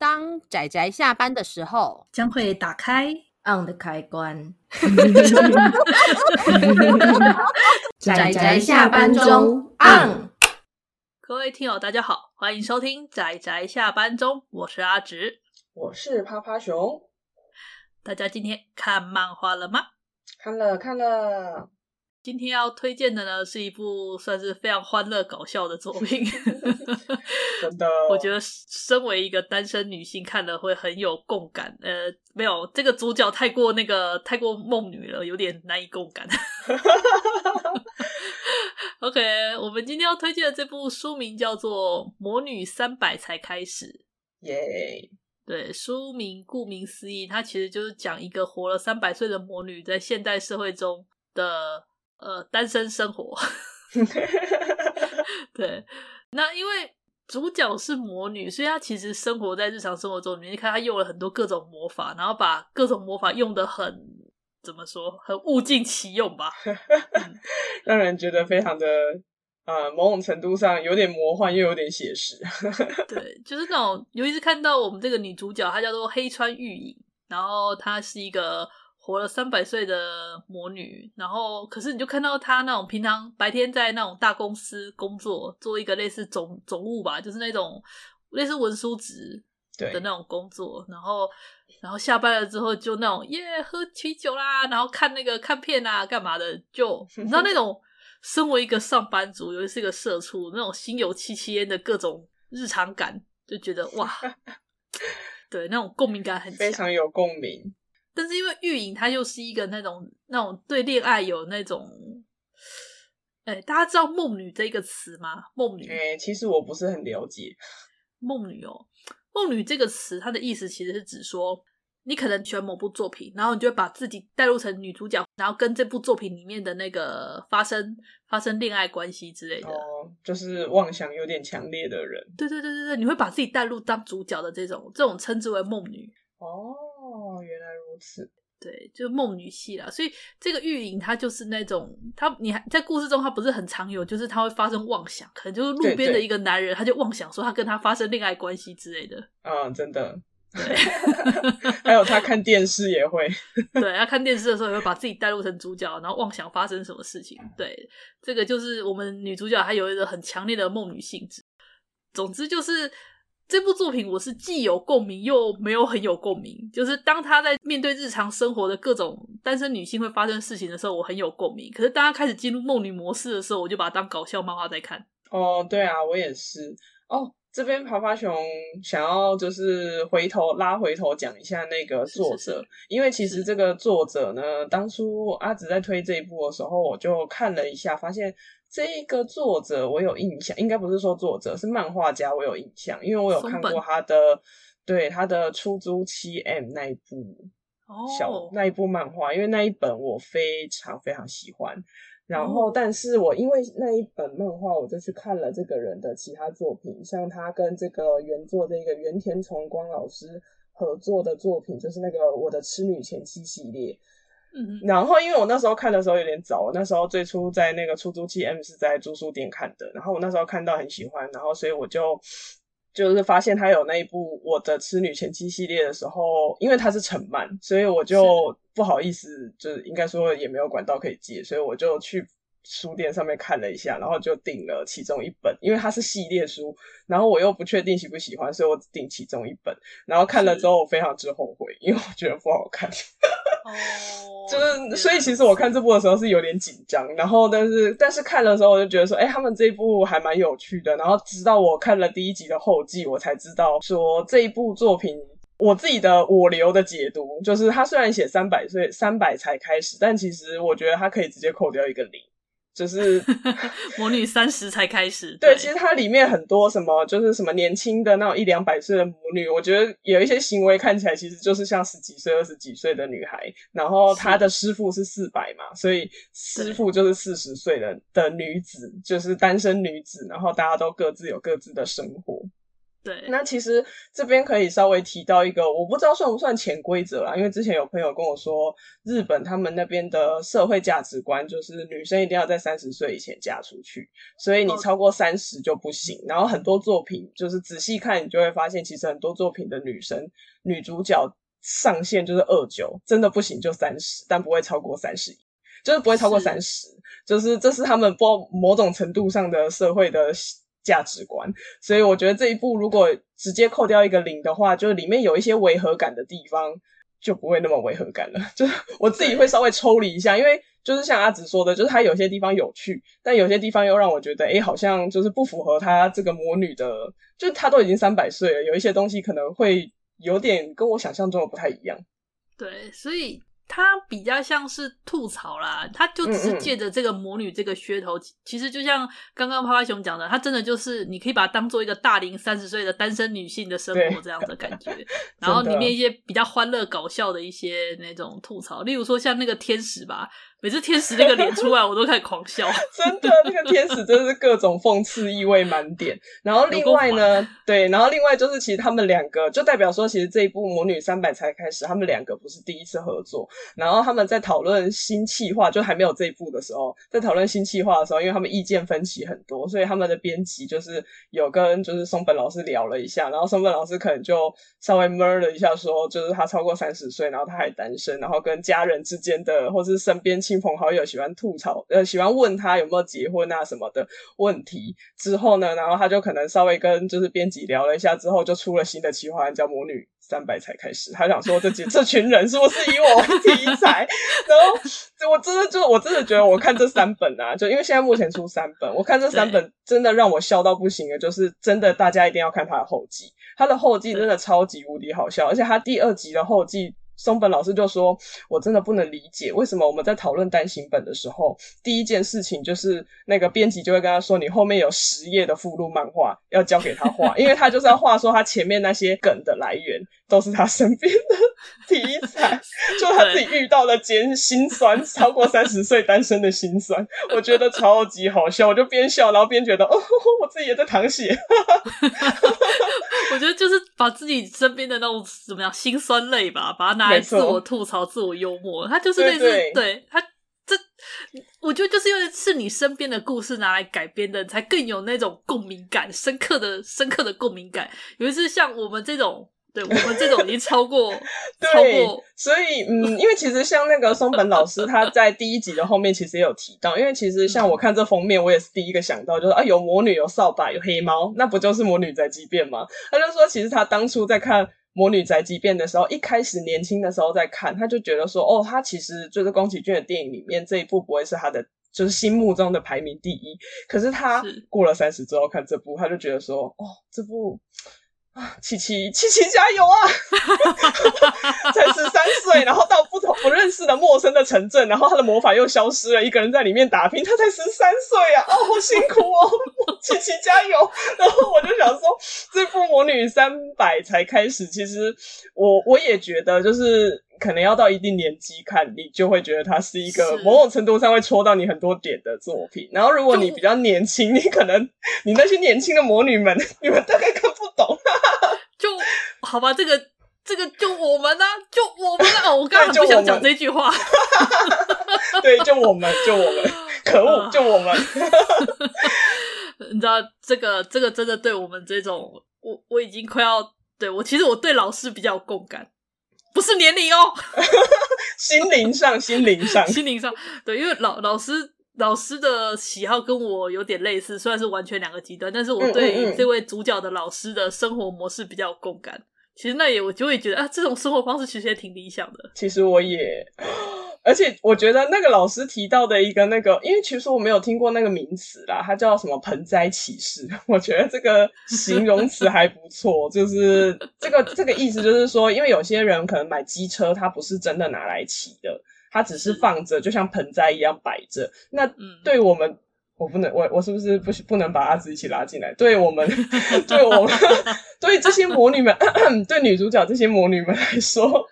当仔仔下班的时候，将会打开 on 的开关。仔仔下班中 on。各位听友，大家好，欢迎收听仔仔下班中，我是阿直，我是趴趴熊。大家今天看漫画了吗？看了，看了。今天要推荐的呢，是一部算是非常欢乐搞笑的作品。真的，我觉得身为一个单身女性，看了会很有共感。呃，没有，这个主角太过那个太过梦女了，有点难以共感。OK，我们今天要推荐的这部书名叫做《魔女三百才开始》。耶、对，书名顾名思义，它其实就是讲一个活了三百岁的魔女在现代社会中的。呃，单身生活，对，那因为主角是魔女，所以她其实生活在日常生活中。你看，她用了很多各种魔法，然后把各种魔法用的很怎么说，很物尽其用吧，让人觉得非常的呃，某种程度上有点魔幻，又有点写实。对，就是那种，尤其是看到我们这个女主角，她叫做黑川玉影，然后她是一个。活了三百岁的魔女，然后可是你就看到她那种平常白天在那种大公司工作，做一个类似总总务吧，就是那种类似文书职的那种工作，然后然后下班了之后就那种耶喝啤酒啦，然后看那个看片啊干嘛的，就你知道那种 身为一个上班族，尤其是一个社畜，那种心有戚戚焉的各种日常感，就觉得哇，对那种共鸣感很强，非常有共鸣。但是因为玉影，她又是一个那种那种对恋爱有那种，哎、欸，大家知道“梦女”这个词吗？梦女，哎、欸，其实我不是很了解。梦女哦，梦女这个词，它的意思其实是指说，你可能喜欢某部作品，然后你就会把自己带入成女主角，然后跟这部作品里面的那个发生发生恋爱关系之类的。哦，就是妄想有点强烈的人。对对对对对，你会把自己带入当主角的这种，这种称之为梦女。哦。哦，原来如此。对，就是梦女系啦。所以这个玉影，她就是那种，她你还在故事中，她不是很常有，就是她会发生妄想，可能就是路边的一个男人，他就妄想说他跟他发生恋爱关系之类的。嗯，真的。对，还有他看电视也会。对，他看电视的时候也会把自己带入成主角，然后妄想发生什么事情。对，这个就是我们女主角，她有一个很强烈的梦女性质。总之就是。这部作品我是既有共鸣又没有很有共鸣，就是当他在面对日常生活的各种单身女性会发生事情的时候，我很有共鸣。可是当他开始进入梦女模式的时候，我就把它当搞笑漫画在看。哦，对啊，我也是。哦，这边爬爬熊想要就是回头拉回头讲一下那个作者，是是是，因为其实这个作者呢，当初阿紫在推这一部的时候，我就看了一下，发现。这个作者我有印象，应该不是说作者，是漫画家，我有印象，因为我有看过他的，对他的出租七 M 那一部小、oh. 那一部漫画，因为那一本我非常非常喜欢。然后，oh. 但是我因为那一本漫画，我就去看了这个人的其他作品，像他跟这个原作这个原田崇光老师合作的作品，就是那个我的痴女前妻系列。嗯，然后因为我那时候看的时候有点早，我那时候最初在那个出租期 M 是在租书店看的，然后我那时候看到很喜欢，然后所以我就就是发现他有那一部我的痴女前妻系列的时候，因为他是成漫，所以我就不好意思，就是应该说也没有管道可以借，所以我就去。书店上面看了一下，然后就订了其中一本，因为它是系列书，然后我又不确定喜不喜欢，所以我只订其中一本。然后看了之后，我非常之后悔，因为我觉得不好看。哦，就是所以其实我看这部的时候是有点紧张，然后但是但是看的时候我就觉得说，哎，他们这一部还蛮有趣的。然后直到我看了第一集的后记，我才知道说这一部作品我自己的我流的解读，就是他虽然写三百岁三百才开始，但其实我觉得他可以直接扣掉一个零。就是 魔女三十才开始，对，其实它里面很多什么，就是什么年轻的那种一两百岁的魔女，我觉得有一些行为看起来其实就是像十几岁、二十几岁的女孩。然后她的师傅是四百嘛，所以师傅就是四十岁的的女子，就是单身女子。然后大家都各自有各自的生活。对，那其实这边可以稍微提到一个，我不知道算不算潜规则啦，因为之前有朋友跟我说，日本他们那边的社会价值观就是女生一定要在三十岁以前嫁出去，所以你超过三十就不行。然后很多作品就是仔细看，你就会发现，其实很多作品的女生女主角上限就是二九，真的不行就三十，但不会超过三十一，就是不会超过三十，就是这是他们不某种程度上的社会的。价值观，所以我觉得这一部如果直接扣掉一个零的话，就里面有一些违和感的地方就不会那么违和感了。就是我自己会稍微抽离一下，因为就是像阿紫说的，就是它有些地方有趣，但有些地方又让我觉得，诶，好像就是不符合她这个魔女的，就是她都已经三百岁了，有一些东西可能会有点跟我想象中的不太一样。对，所以。他比较像是吐槽啦，他就只是借着这个魔女这个噱头，嗯嗯，其实就像刚刚趴趴熊讲的，他真的就是你可以把它当做一个大龄三十岁的单身女性的生活这样的感觉，然后里面一些比较欢乐搞笑的一些那种吐槽，例如说像那个天使吧。每次天使那个脸出来，我都开始狂笑。真的，那个天使真的是各种讽刺意味满点。然后另外呢，对，然后另外就是其实他们两个就代表说，其实这一部《魔女三百》才开始，他们两个不是第一次合作。然后他们在讨论新企划，就还没有这一部的时候，在讨论新企划的时候，因为他们意见分歧很多，所以他们的编辑就是有跟就是松本老师聊了一下，然后松本老师可能就稍微闷了一下，说就是他超过三十岁，然后他还单身，然后跟家人之间的或是身边。亲朋好友喜欢吐槽，呃，喜欢问他有没有结婚啊什么的问题。之后呢，然后他就可能稍微跟就是编辑聊了一下，之后就出了新的企划案，叫《魔女三百》才开始。他想说这几这群人是不是以我为题材？然后我真的就我真的觉得，我看这三本啊，就因为现在目前出三本，我看这三本真的让我笑到不行的，就是真的大家一定要看他的后记，他的后记真的超级无敌好笑，而且他第二集的后记。松本老师就说：“我真的不能理解，为什么我们在讨论单行本的时候，第一件事情就是那个编辑就会跟他说，你后面有十页的附录漫画要交给他画，因为他就是要画说他前面那些梗的来源。都是他身边的 题材，就他自己遇到的艰辛酸，超过 三十岁单身的辛酸，我觉得超级好笑，我就边笑然后边觉得，哦，我自己也在淌血。”我觉得就是把自己身边的那种怎么样辛酸泪吧，把它拿来自我吐槽、自我幽默。他就是类似，对他这，我觉得就是因为是你身边的故事拿来改编的，才更有那种共鸣感，深刻的、深刻的共鸣感。尤其是像我们这种。对，我们这种已经超过，对超过，所以嗯，因为其实像那个松本老师，他在第一集的后面其实也有提到，因为其实像我看这封面，我也是第一个想到，就是啊，有魔女，有扫把，有黑猫，那不就是魔女宅急便吗？他就说，其实他当初在看魔女宅急便的时候，一开始年轻的时候在看，他就觉得说，哦，他其实就是宫崎骏的电影里面这一部不会是他的，就是心目中的排名第一。可是他过了三十之后看这部，他就觉得说，哦，这部。啊，七七七七加油啊！才十三岁，然后到不同不认识的陌生的城镇，然后他的魔法又消失了，一个人在里面打拼。他才十三岁啊！哦，好辛苦哦，七七加油！然后我就想说，这部《魔女三百》才开始，其实我我也觉得就是。可能要到一定年纪看，你就会觉得它是一个某种程度上会戳到你很多点的作品。然后如果你比较年轻，你可能你那些年轻的魔女们，你们大概看不懂。就好吧，这个这个就我们呢、啊，就我们啊，我刚刚不想讲这句话。对，就我们，就我们，可恶，就我们。你知道这个这个真的对我们这种，我我已经快要对我其实我对老师比较有共感。不是年龄哦，心灵上，心灵上，心灵上，对，因为老老师老师的喜好跟我有点类似，虽然是完全两个极端，但是我对这位主角的老师的生活模式比较有共感。其实那也我就会觉得啊，这种生活方式其实也挺理想的。其实我也。而且我觉得那个老师提到的一个那个，因为其实我没有听过那个名词啦，它叫什么盆栽骑士。我觉得这个形容词还不错，就是这个这个意思就是说，因为有些人可能买机车，他不是真的拿来骑的，它只是放着，就像盆栽一样摆着。那对我们。我不能，我我是不是不不能把阿紫一起拉进来？对我们，对我们，对这些魔女们，对女主角这些魔女们来说，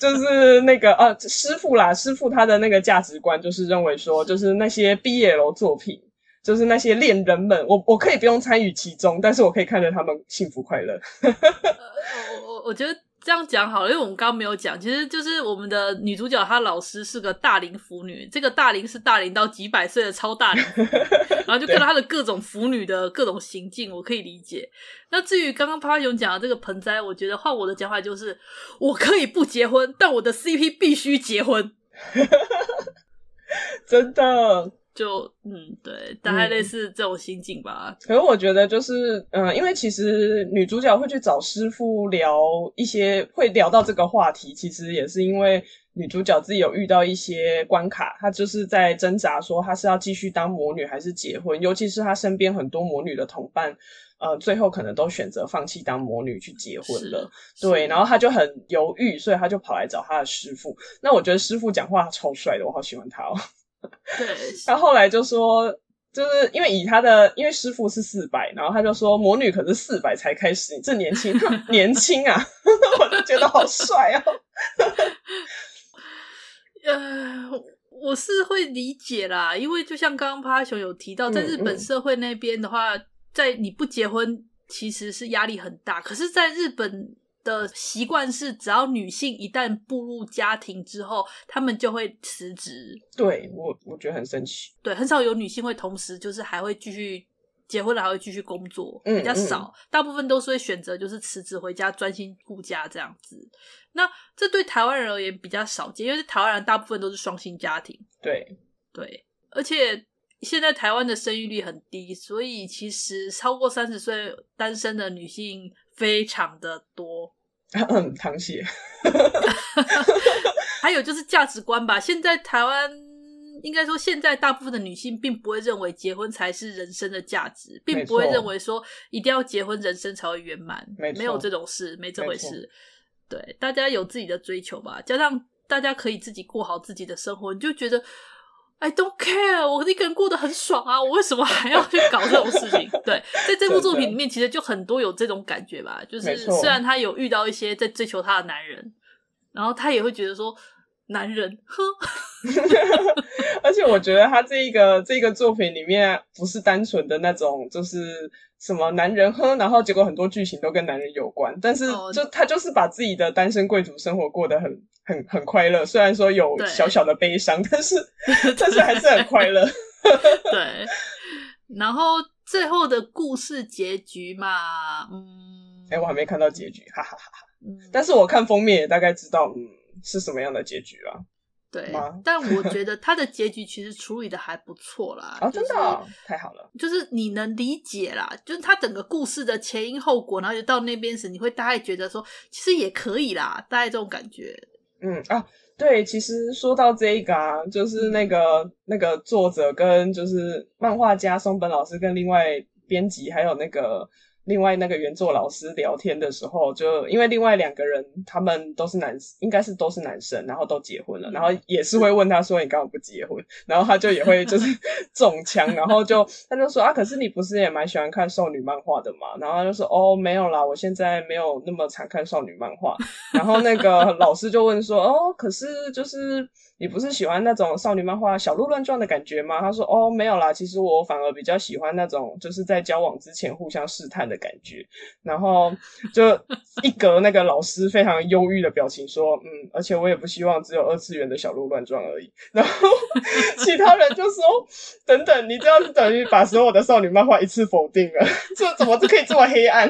就是那个啊，师傅啦，师傅他的那个价值观就是认为说，就是那些 BL 作品就是那些恋人们，我我可以不用参与其中，但是我可以看着他们幸福快乐。我我我觉得。这样讲好了，因为我们刚刚没有讲，其实就是我们的女主角她老师是个大龄腐女，这个大龄是大龄到几百岁的超大龄，然后就看到她的各种腐女的各种行径，我可以理解。那至于刚刚趴趴熊讲的这个盆栽，我觉得换我的讲法就是，我可以不结婚，但我的 CP 必须结婚，真的。就嗯，对，大概类似这种心境吧。嗯、可是我觉得就是，嗯、呃，因为其实女主角会去找师傅聊一些，会聊到这个话题，其实也是因为女主角自己有遇到一些关卡，她就是在挣扎，说她是要继续当魔女还是结婚。尤其是她身边很多魔女的同伴，呃，最后可能都选择放弃当魔女去结婚了。对，然后她就很犹豫，所以她就跑来找她的师傅。那我觉得师傅讲话超帅的，我好喜欢他哦。对，他后来就说，就是因为以他的，因为师傅是四百，然后他就说魔女可是四百才开始，你这年轻 年轻啊，我就觉得好帅哦。呃，我是会理解啦，因为就像刚刚趴趴熊有提到，在日本社会那边的话，嗯嗯、在你不结婚其实是压力很大，可是在日本。的习惯是，只要女性一旦步入家庭之后，她们就会辞职。对，我，我觉得很神奇。对，很少有女性会同时就是还会继续结婚了，还会继续工作，比较少。大部分都是会选择就是辞职回家专心顾家这样子。那这对台湾人而言比较少见，因为台湾人大部分都是双薪家庭。对对，而且现在台湾的生育率很低，所以其实超过三十岁单身的女性。非常的多，嗯，淌血。还有就是价值观吧。现在台湾应该说，现在大部分的女性并不会认为结婚才是人生的价值，并不会认为说一定要结婚人生才会圆满，没有这种事，没这回事。对，大家有自己的追求吧，加上大家可以自己过好自己的生活，你就觉得。I don't care，我一个人过得很爽啊！我为什么还要去搞这种事情？对，在这部作品里面，其实就很多有这种感觉吧。就是虽然他有遇到一些在追求他的男人，然后他也会觉得说，男人，呵。而且我觉得他这一个这个作品里面不是单纯的那种，就是什么男人喝，然后结果很多剧情都跟男人有关，但是就他就是把自己的单身贵族生活过得很很很快乐，虽然说有小小的悲伤，但是 但是还是很快乐。对，然后最后的故事结局嘛，嗯，哎、欸，我还没看到结局，哈哈哈哈。嗯，但是我看封面也大概知道，嗯，是什么样的结局了。对，但我觉得他的结局其实处理的还不错啦。啊，真的、哦、太好了，就是你能理解啦，就是他整个故事的前因后果，然后就到那边时，你会大概觉得说，其实也可以啦，大概这种感觉。嗯啊，对，其实说到这个啊，就是那个、嗯、那个作者跟就是漫画家松本老师跟另外编辑还有那个。另外那个原作老师聊天的时候，就因为另外两个人他们都是男，应该是都是男生，然后都结婚了，然后也是会问他说，你干嘛不结婚？然后他就也会就是 中枪，然后就他就说啊，可是你不是也蛮喜欢看少女漫画的嘛？然后他就说 哦，没有啦，我现在没有那么常看少女漫画。然后那个老师就问说 哦，可是就是。你不是喜欢那种少女漫画小鹿乱撞的感觉吗？他说：“哦，没有啦，其实我反而比较喜欢那种就是在交往之前互相试探的感觉。”然后就一格那个老师非常忧郁的表情说：“嗯，而且我也不希望只有二次元的小鹿乱撞而已。”然后其他人就说：“等等，你这样子等于把所有的少女漫画一次否定了，这怎么就可以这么黑暗？”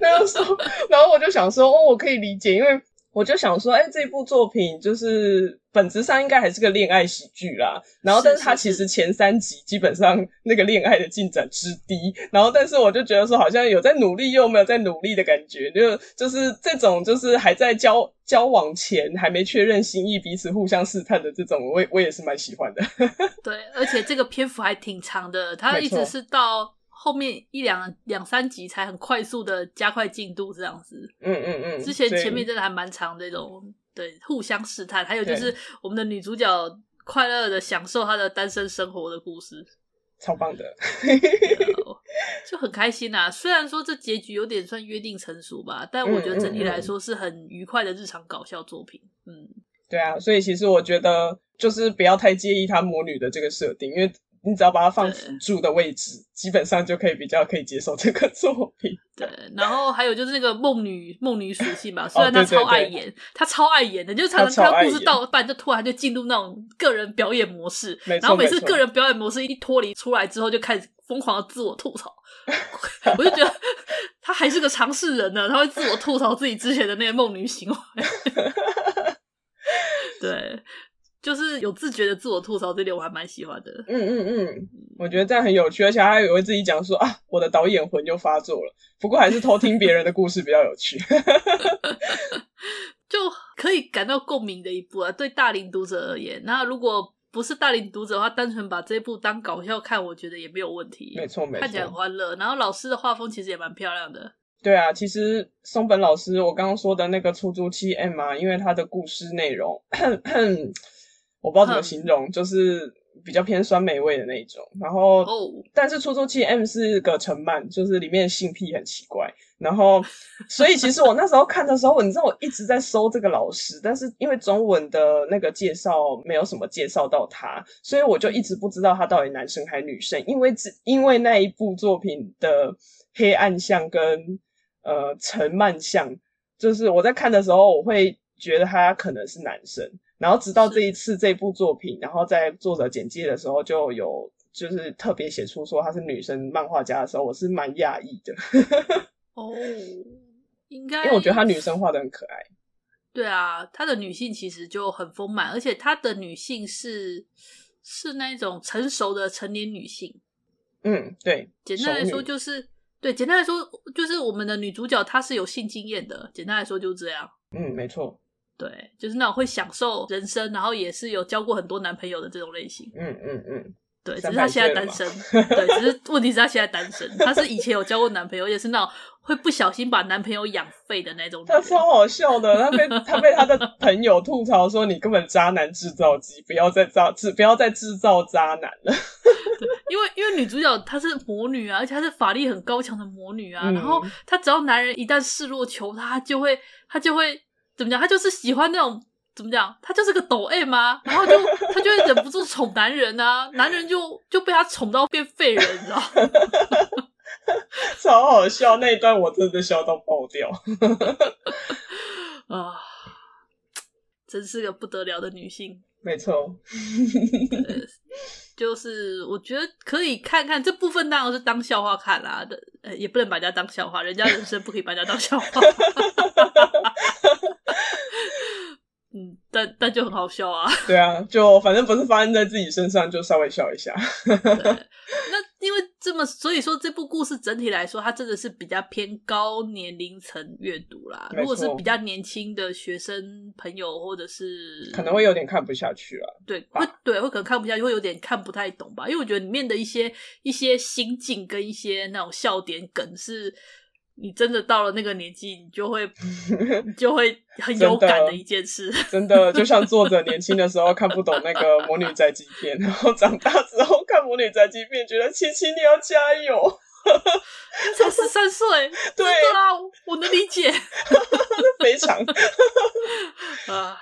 然后说，然后我就想说：“哦，我可以理解，因为。”我就想说，哎、欸，这部作品就是本质上应该还是个恋爱喜剧啦。然后，但是它其实前三集基本上那个恋爱的进展之低。然后，但是我就觉得说，好像有在努力又没有在努力的感觉。就就是这种，就是还在交交往前还没确认心意，彼此互相试探的这种，我我也是蛮喜欢的。对，而且这个篇幅还挺长的，它一直是到。后面一两两三集才很快速的加快进度，这样子。嗯嗯嗯。之前前面真的还蛮长的，这种对互相试探，还有就是我们的女主角快乐的享受她的单身生活的故事，超棒的，就很开心啊。虽然说这结局有点算约定成熟吧，但我觉得整体来说是很愉快的日常搞笑作品。嗯，对啊，所以其实我觉得就是不要太介意她魔女的这个设定，因为。你只要把它放辅助的位置，基本上就可以比较可以接受这个 作品。对，然后还有就是那个梦女梦女属性吧，虽然她超爱演，她超爱演的，就常常她故事到一半就突然就进入那种个人表演模式，然后每次个人表演模式一脱离出来之后，就开始疯狂的自我吐槽。我就觉得她还是个尝试人呢，她会自我吐槽自己之前的那些梦女行为。对。就是有自觉的自我吐槽，这点我还蛮喜欢的。嗯嗯嗯，我觉得这样很有趣，而且他还会自己讲说啊，我的导演魂就发作了。不过还是偷听别人的故事比较有趣，就可以感到共鸣的一部啊。对大龄读者而言，那如果不是大龄读者的话，单纯把这部当搞笑看，我觉得也没有问题。没错没错，看起来很欢乐。然后老师的画风其实也蛮漂亮的。对啊，其实松本老师，我刚刚说的那个出租器 M 啊，因为他的故事内容。我不知道怎么形容，就是比较偏酸梅味的那一种。然后，但是出租器 M 是个陈漫，就是里面性癖很奇怪。然后，所以其实我那时候看的时候，你知道我一直在搜这个老师，但是因为中文的那个介绍没有什么介绍到他，所以我就一直不知道他到底男生还是女生。因为只因为那一部作品的黑暗像跟呃陈漫像，就是我在看的时候，我会觉得他可能是男生。然后直到这一次这部作品，然后在作者简介的时候就有就是特别写出说她是女生漫画家的时候，我是蛮讶异的。哦，应该，因为我觉得她女生画的很可爱。对啊，她的女性其实就很丰满，而且她的女性是是那种成熟的成年女性。嗯，对。简单来说就是，对，简单来说就是我们的女主角她是有性经验的。简单来说就是这样。嗯，没错。对，就是那种会享受人生，然后也是有交过很多男朋友的这种类型。嗯嗯嗯，对，只是她现在单身。对，只是问题是他现在单身。他是以前有交过男朋友，也是那种会不小心把男朋友养废的那种。他超好笑的，他被他被他的 朋友吐槽说：“你根本渣男制造机，不要再造制，不要再制造渣男了。”对，因为因为女主角她是魔女啊，而且她是法力很高强的魔女啊，嗯、然后她只要男人一旦示弱求她，就会她就会。怎么讲？他就是喜欢那种怎么讲？他就是个抖 M 吗？然后就他就会忍不住宠男人啊，男人就就被他宠到变废人，你知道？超好笑那一段，我真的笑到爆掉 啊！真是个不得了的女性。没错，就是我觉得可以看看这部分，当然是当笑话看啦的，呃，也不能把人家当笑话，人家人生不可以把人家当笑话。嗯，但但就很好笑啊。对啊，就反正不是发生在自己身上，就稍微笑一下。那因为这么，所以说这部故事整体来说，它真的是比较偏高年龄层阅读啦。如果是比较年轻的学生朋友，或者是可能会有点看不下去啊。对，会对会可能看不下去，会有点看不太懂吧。因为我觉得里面的一些一些心境跟一些那种笑点梗是。你真的到了那个年纪，你就会你 就会很有感的一件事。真的，就像作者年轻的时候看不懂那个《魔女宅急便》，然后长大之后看《魔女宅急便》，觉得七七你要加油。才十三岁，对啊，我能理解，非常啊。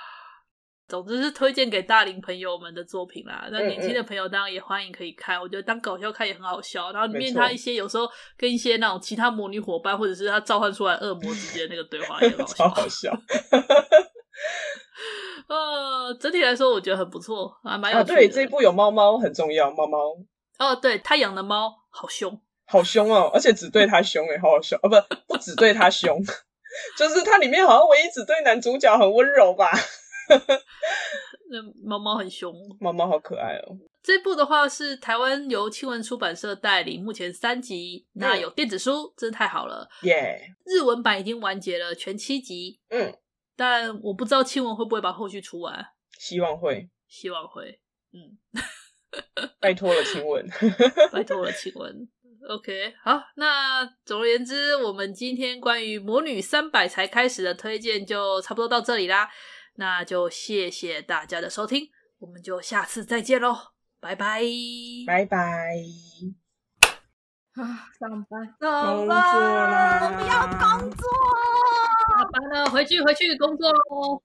总之是推荐给大龄朋友们的作品啦。那年轻的朋友当然也欢迎可以看，嗯嗯，我觉得当搞笑看也很好笑。然后里面他一些有时候跟一些那种其他魔女伙伴，或者是他召唤出来恶魔之间那个对话也很好好笑。呃，整体来说我觉得很不错啊，蛮有趣的。啊，对，这一部有猫猫很重要，猫猫。哦，对，他养的猫好凶，好凶哦，而且只对他凶哎，好好笑哦，不，不只对他凶，就是它里面好像唯一只对男主角很温柔吧。那猫猫很凶，猫猫好可爱哦。这部的话是台湾由青文出版社代理，目前三集，那有电子书，真的太好了。耶！日文版已经完结了，全七集。嗯，但我不知道青文会不会把后续出完，希望会，希望会。嗯，拜托了青文，拜托了青文。OK，好，那总而言之，我们今天关于魔女三百才开始的推荐就差不多到这里啦。那就谢谢大家的收听，我们就下次再见喽，拜拜，拜拜。啊，上班，上班，我不要工作，下班了，回去回去工作喽。